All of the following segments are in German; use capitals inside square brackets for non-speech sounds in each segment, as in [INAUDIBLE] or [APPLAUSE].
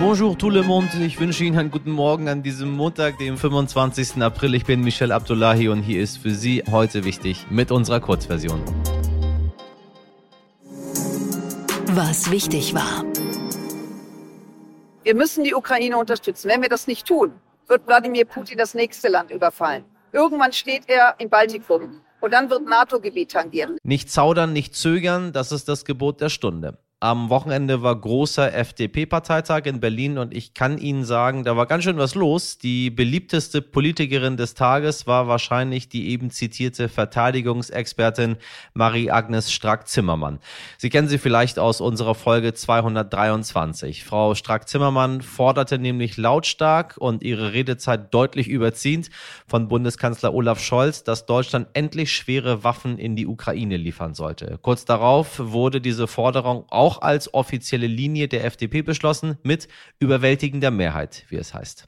Bonjour tout le monde, ich wünsche Ihnen einen guten Morgen an diesem Montag, dem 25. April. Ich bin Michel Abdullahi und hier ist für Sie heute wichtig mit unserer Kurzversion. Was wichtig war. Wir müssen die Ukraine unterstützen. Wenn wir das nicht tun, wird Wladimir Putin das nächste Land überfallen. Irgendwann steht er im Baltikum und dann wird NATO-Gebiet tangieren. Nicht zaudern, nicht zögern, das ist das Gebot der Stunde. Am Wochenende war großer FDP-Parteitag in Berlin und ich kann Ihnen sagen, da war ganz schön was los. Die beliebteste Politikerin des Tages war wahrscheinlich die eben zitierte Verteidigungsexpertin Marie-Agnes Strack-Zimmermann. Sie kennen sie vielleicht aus unserer Folge 223. Frau Strack-Zimmermann forderte nämlich lautstark und ihre Redezeit deutlich überziehend von Bundeskanzler Olaf Scholz, dass Deutschland endlich schwere Waffen in die Ukraine liefern sollte. Kurz darauf wurde diese Forderung auch auch als offizielle Linie der FDP beschlossen, mit überwältigender Mehrheit, wie es heißt.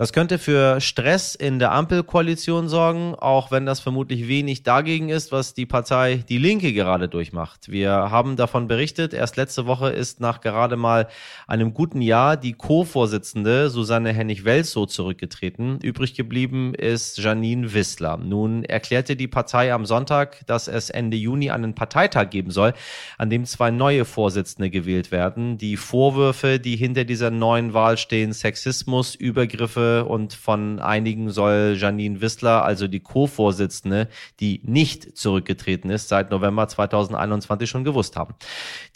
Das könnte für Stress in der Ampelkoalition sorgen, auch wenn das vermutlich wenig dagegen ist, was die Partei Die Linke gerade durchmacht. Wir haben davon berichtet, erst letzte Woche ist nach gerade mal einem guten Jahr die Co-Vorsitzende Susanne Hennig-Welsow zurückgetreten. Übrig geblieben ist Janine Wissler. Nun erklärte die Partei am Sonntag, dass es Ende Juni einen Parteitag geben soll, an dem zwei neue Vorsitzende gewählt werden. Die Vorwürfe, die hinter dieser neuen Wahl stehen, Sexismus, Übergriffe, und von einigen soll Janine Wissler, also die Co-Vorsitzende, die nicht zurückgetreten ist, seit November 2021 schon gewusst haben.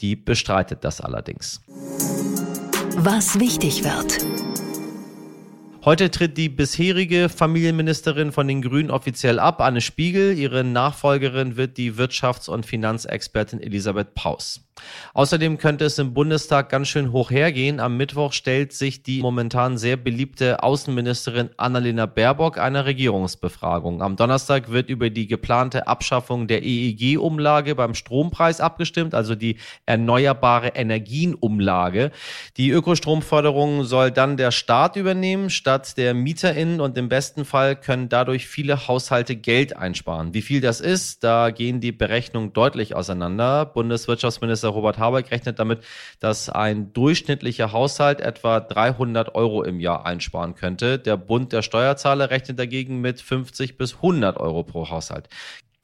Die bestreitet das allerdings. Was wichtig wird. Heute tritt die bisherige Familienministerin von den Grünen offiziell ab, Anne Spiegel. Ihre Nachfolgerin wird die Wirtschafts- und Finanzexpertin Elisabeth Paus. Außerdem könnte es im Bundestag ganz schön hoch hergehen. Am Mittwoch stellt sich die momentan sehr beliebte Außenministerin Annalena Baerbock einer Regierungsbefragung. Am Donnerstag wird über die geplante Abschaffung der EEG-Umlage beim Strompreis abgestimmt, also die erneuerbare Energienumlage. Die Ökostromförderung soll dann der Staat übernehmen, statt der MieterInnen und im besten Fall können dadurch viele Haushalte Geld einsparen. Wie viel das ist, da gehen die Berechnungen deutlich auseinander. Bundeswirtschaftsminister Robert Habeck rechnet damit, dass ein durchschnittlicher Haushalt etwa 300 Euro im Jahr einsparen könnte. Der Bund der Steuerzahler rechnet dagegen mit 50 bis 100 Euro pro Haushalt.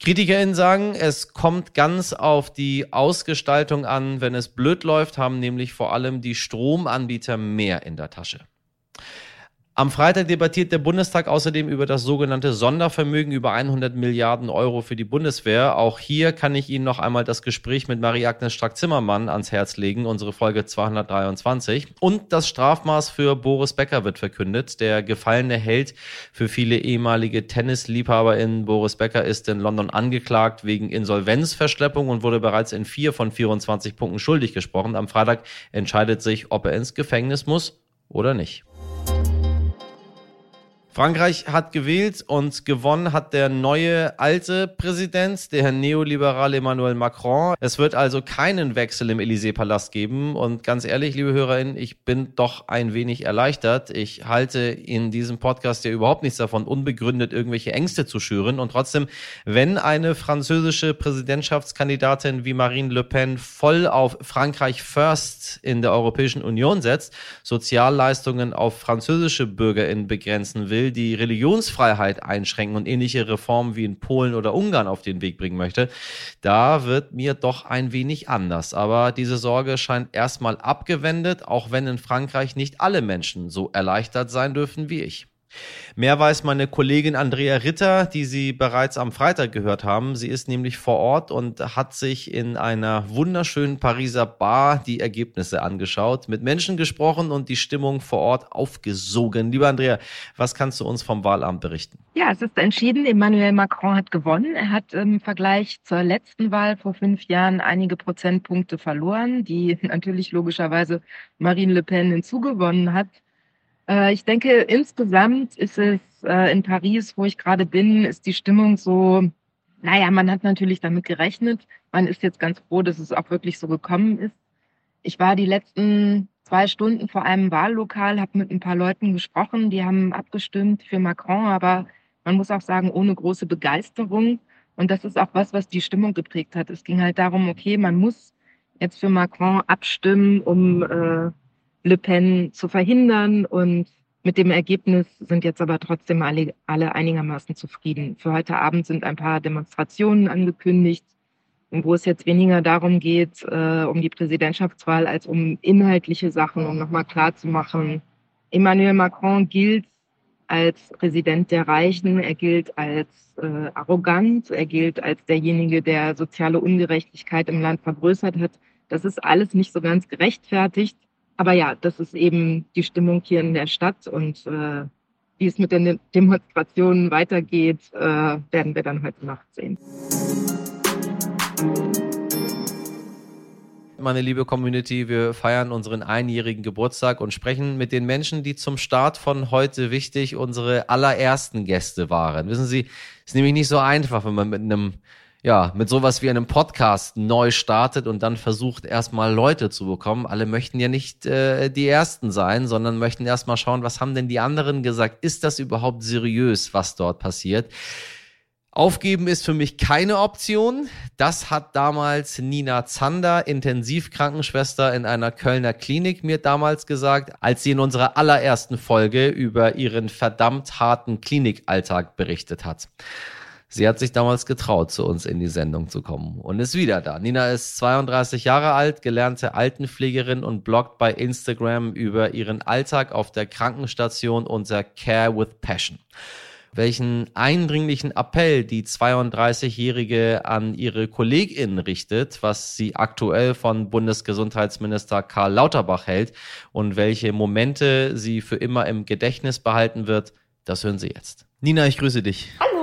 KritikerInnen sagen, es kommt ganz auf die Ausgestaltung an. Wenn es blöd läuft, haben nämlich vor allem die Stromanbieter mehr in der Tasche. Am Freitag debattiert der Bundestag außerdem über das sogenannte Sondervermögen über 100 Milliarden Euro für die Bundeswehr. Auch hier kann ich Ihnen noch einmal das Gespräch mit Marie-Agnes Strack-Zimmermann ans Herz legen, unsere Folge 223. Und das Strafmaß für Boris Becker wird verkündet. Der gefallene Held für viele ehemalige TennisliebhaberInnen Boris Becker ist in London angeklagt wegen Insolvenzverschleppung und wurde bereits in vier von 24 Punkten schuldig gesprochen. Am Freitag entscheidet sich, ob er ins Gefängnis muss oder nicht. Frankreich hat gewählt und gewonnen hat der neue alte Präsident, der neoliberale Emmanuel Macron. Es wird also keinen Wechsel im Élysée-Palast geben. Und ganz ehrlich, liebe HörerInnen, ich bin doch ein wenig erleichtert. Ich halte in diesem Podcast ja überhaupt nichts davon, unbegründet irgendwelche Ängste zu schüren. Und trotzdem, wenn eine französische Präsidentschaftskandidatin wie Marine Le Pen voll auf Frankreich First in der Europäischen Union setzt, Sozialleistungen auf französische BürgerInnen begrenzen will, will, die Religionsfreiheit einschränken und ähnliche Reformen wie in Polen oder Ungarn auf den Weg bringen möchte, da wird mir doch ein wenig anders. Aber diese Sorge scheint erstmal abgewendet, auch wenn in Frankreich nicht alle Menschen so erleichtert sein dürfen wie ich. Mehr weiß meine Kollegin Andrea Ritter, die Sie bereits am Freitag gehört haben. Sie ist nämlich vor Ort und hat sich in einer wunderschönen Pariser Bar die Ergebnisse angeschaut, mit Menschen gesprochen und die Stimmung vor Ort aufgesogen. Lieber Andrea, was kannst du uns vom Wahlamt berichten? Ja, es ist entschieden. Emmanuel Macron hat gewonnen. Er hat im Vergleich zur letzten Wahl vor fünf Jahren einige Prozentpunkte verloren, die [LAUGHS] natürlich logischerweise Marine Le Pen hinzugewonnen hat. Äh, ich denke, insgesamt ist es äh, in Paris, wo ich gerade bin, ist die Stimmung so, naja, man hat natürlich damit gerechnet. Man ist jetzt ganz froh, dass es auch wirklich so gekommen ist. Ich war die letzten zwei Stunden vor einem Wahllokal, habe mit ein paar Leuten gesprochen, die haben abgestimmt für Macron, aber man muss auch sagen, ohne große Begeisterung. Und das ist auch was, was die Stimmung geprägt hat. Es ging halt darum, okay, man muss jetzt für Macron abstimmen, um äh, Le Pen zu verhindern. Und mit dem Ergebnis sind jetzt aber trotzdem alle, alle einigermaßen zufrieden. Für heute Abend sind ein paar Demonstrationen angekündigt, wo es jetzt weniger darum geht, äh, um die Präsidentschaftswahl, als um inhaltliche Sachen, um nochmal klarzumachen, Emmanuel Macron gilt als Präsident der Reichen, er gilt als äh, arrogant, er gilt als derjenige, der soziale Ungerechtigkeit im Land vergrößert hat. Das ist alles nicht so ganz gerechtfertigt. Aber ja, das ist eben die Stimmung hier in der Stadt und äh, wie es mit den Demonstrationen weitergeht, äh, werden wir dann heute Nacht sehen. meine liebe Community, wir feiern unseren einjährigen Geburtstag und sprechen mit den Menschen, die zum Start von heute wichtig unsere allerersten Gäste waren. Wissen Sie, ist nämlich nicht so einfach, wenn man mit einem ja, mit sowas wie einem Podcast neu startet und dann versucht, erstmal Leute zu bekommen. Alle möchten ja nicht äh, die Ersten sein, sondern möchten erstmal schauen, was haben denn die anderen gesagt? Ist das überhaupt seriös, was dort passiert? Aufgeben ist für mich keine Option. Das hat damals Nina Zander, Intensivkrankenschwester in einer Kölner Klinik, mir damals gesagt, als sie in unserer allerersten Folge über ihren verdammt harten Klinikalltag berichtet hat. Sie hat sich damals getraut, zu uns in die Sendung zu kommen und ist wieder da. Nina ist 32 Jahre alt, gelernte Altenpflegerin und bloggt bei Instagram über ihren Alltag auf der Krankenstation unter Care with Passion welchen eindringlichen Appell die 32-Jährige an ihre KollegInnen richtet, was sie aktuell von Bundesgesundheitsminister Karl Lauterbach hält und welche Momente sie für immer im Gedächtnis behalten wird, das hören Sie jetzt. Nina, ich grüße dich. Hallo.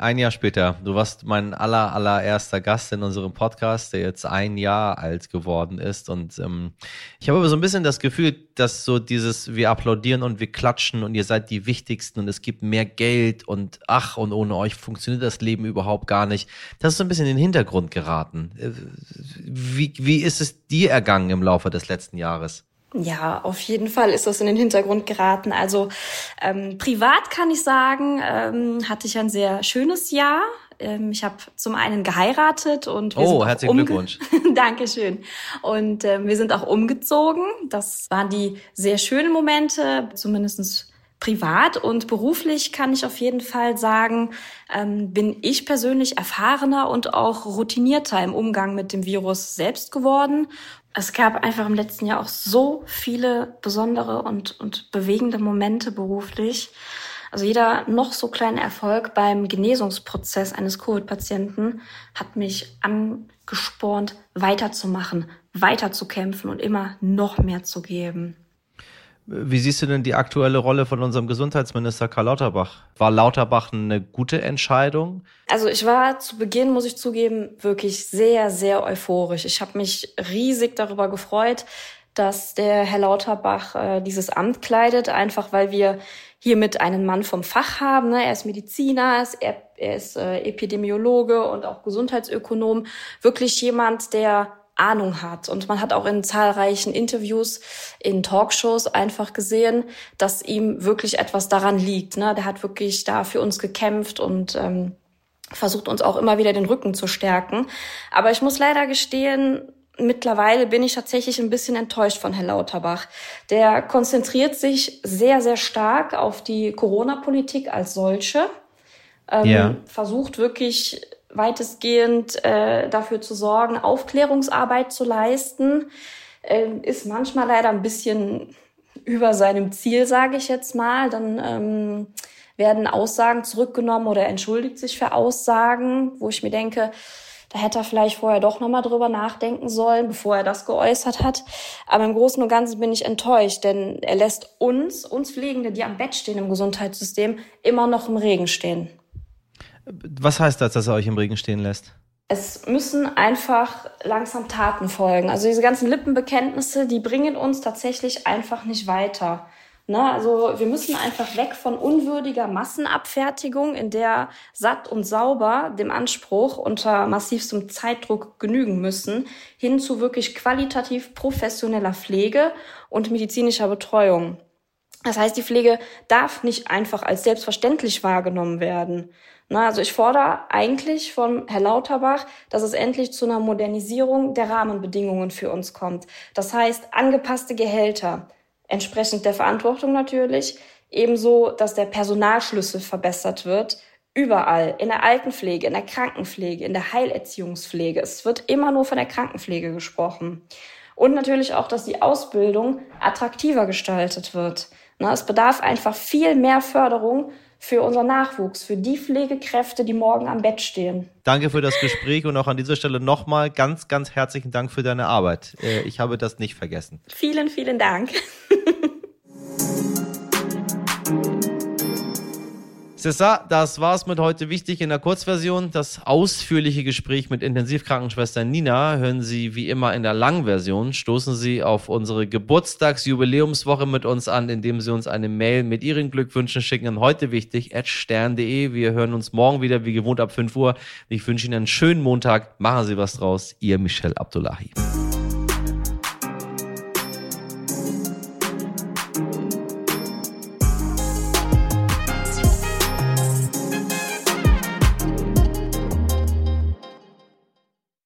Ein Jahr später. Du warst mein aller, allererster Gast in unserem Podcast, der jetzt ein Jahr alt geworden ist. Und ähm, ich habe aber so ein bisschen das Gefühl, dass so dieses, wir applaudieren und wir klatschen und ihr seid die Wichtigsten und es gibt mehr Geld und ach, und ohne euch funktioniert das Leben überhaupt gar nicht. Das ist so ein bisschen in den Hintergrund geraten. Äh, wie, wie ist es dir ergangen im Laufe des letzten Jahres? Ja, auf jeden Fall ist das in den Hintergrund geraten. Also ähm, privat kann ich sagen, ähm, hatte ich ein sehr schönes Jahr. Ähm, ich habe zum einen geheiratet und wir oh, herzlichen Glückwunsch. [LAUGHS] Dankeschön. Und ähm, wir sind auch umgezogen. Das waren die sehr schönen Momente, zumindestens privat und beruflich kann ich auf jeden Fall sagen, ähm, bin ich persönlich erfahrener und auch routinierter im Umgang mit dem Virus selbst geworden es gab einfach im letzten Jahr auch so viele besondere und, und bewegende Momente beruflich. Also jeder noch so kleine Erfolg beim Genesungsprozess eines Covid-Patienten hat mich angespornt, weiterzumachen, weiterzukämpfen und immer noch mehr zu geben. Wie siehst du denn die aktuelle Rolle von unserem Gesundheitsminister Karl Lauterbach? War Lauterbach eine gute Entscheidung? Also ich war zu Beginn, muss ich zugeben, wirklich sehr, sehr euphorisch. Ich habe mich riesig darüber gefreut, dass der Herr Lauterbach äh, dieses Amt kleidet, einfach weil wir hiermit einen Mann vom Fach haben. Ne? Er ist Mediziner, er, er ist äh, Epidemiologe und auch Gesundheitsökonom. Wirklich jemand, der Ahnung hat. Und man hat auch in zahlreichen Interviews, in Talkshows einfach gesehen, dass ihm wirklich etwas daran liegt. Ne? Der hat wirklich da für uns gekämpft und ähm, versucht uns auch immer wieder den Rücken zu stärken. Aber ich muss leider gestehen, mittlerweile bin ich tatsächlich ein bisschen enttäuscht von Herrn Lauterbach. Der konzentriert sich sehr, sehr stark auf die Corona-Politik als solche. Ähm, yeah. Versucht wirklich weitestgehend äh, dafür zu sorgen, Aufklärungsarbeit zu leisten, äh, ist manchmal leider ein bisschen über seinem Ziel, sage ich jetzt mal. Dann ähm, werden Aussagen zurückgenommen oder entschuldigt sich für Aussagen, wo ich mir denke, da hätte er vielleicht vorher doch nochmal drüber nachdenken sollen, bevor er das geäußert hat. Aber im Großen und Ganzen bin ich enttäuscht, denn er lässt uns, uns Pflegende, die am Bett stehen im Gesundheitssystem, immer noch im Regen stehen. Was heißt das, dass er euch im Regen stehen lässt? Es müssen einfach langsam Taten folgen. Also diese ganzen Lippenbekenntnisse, die bringen uns tatsächlich einfach nicht weiter. Ne? Also wir müssen einfach weg von unwürdiger Massenabfertigung, in der satt und sauber dem Anspruch unter massivstem Zeitdruck genügen müssen, hin zu wirklich qualitativ professioneller Pflege und medizinischer Betreuung. Das heißt, die Pflege darf nicht einfach als selbstverständlich wahrgenommen werden. Na, also ich fordere eigentlich von Herr Lauterbach, dass es endlich zu einer Modernisierung der Rahmenbedingungen für uns kommt. Das heißt, angepasste Gehälter, entsprechend der Verantwortung natürlich, ebenso, dass der Personalschlüssel verbessert wird, überall, in der Altenpflege, in der Krankenpflege, in der Heilerziehungspflege. Es wird immer nur von der Krankenpflege gesprochen. Und natürlich auch, dass die Ausbildung attraktiver gestaltet wird. Na, es bedarf einfach viel mehr Förderung für unseren Nachwuchs, für die Pflegekräfte, die morgen am Bett stehen. Danke für das Gespräch und auch an dieser Stelle nochmal ganz, ganz herzlichen Dank für deine Arbeit. Äh, ich habe das nicht vergessen. Vielen, vielen Dank. Cessa, das war's mit heute wichtig in der Kurzversion. Das ausführliche Gespräch mit Intensivkrankenschwester Nina hören Sie wie immer in der Langversion. Stoßen Sie auf unsere Geburtstagsjubiläumswoche mit uns an, indem Sie uns eine Mail mit Ihren Glückwünschen schicken an heute wichtig at stern.de. Wir hören uns morgen wieder wie gewohnt ab 5 Uhr. Ich wünsche Ihnen einen schönen Montag. Machen Sie was draus. Ihr Michel Abdullahi.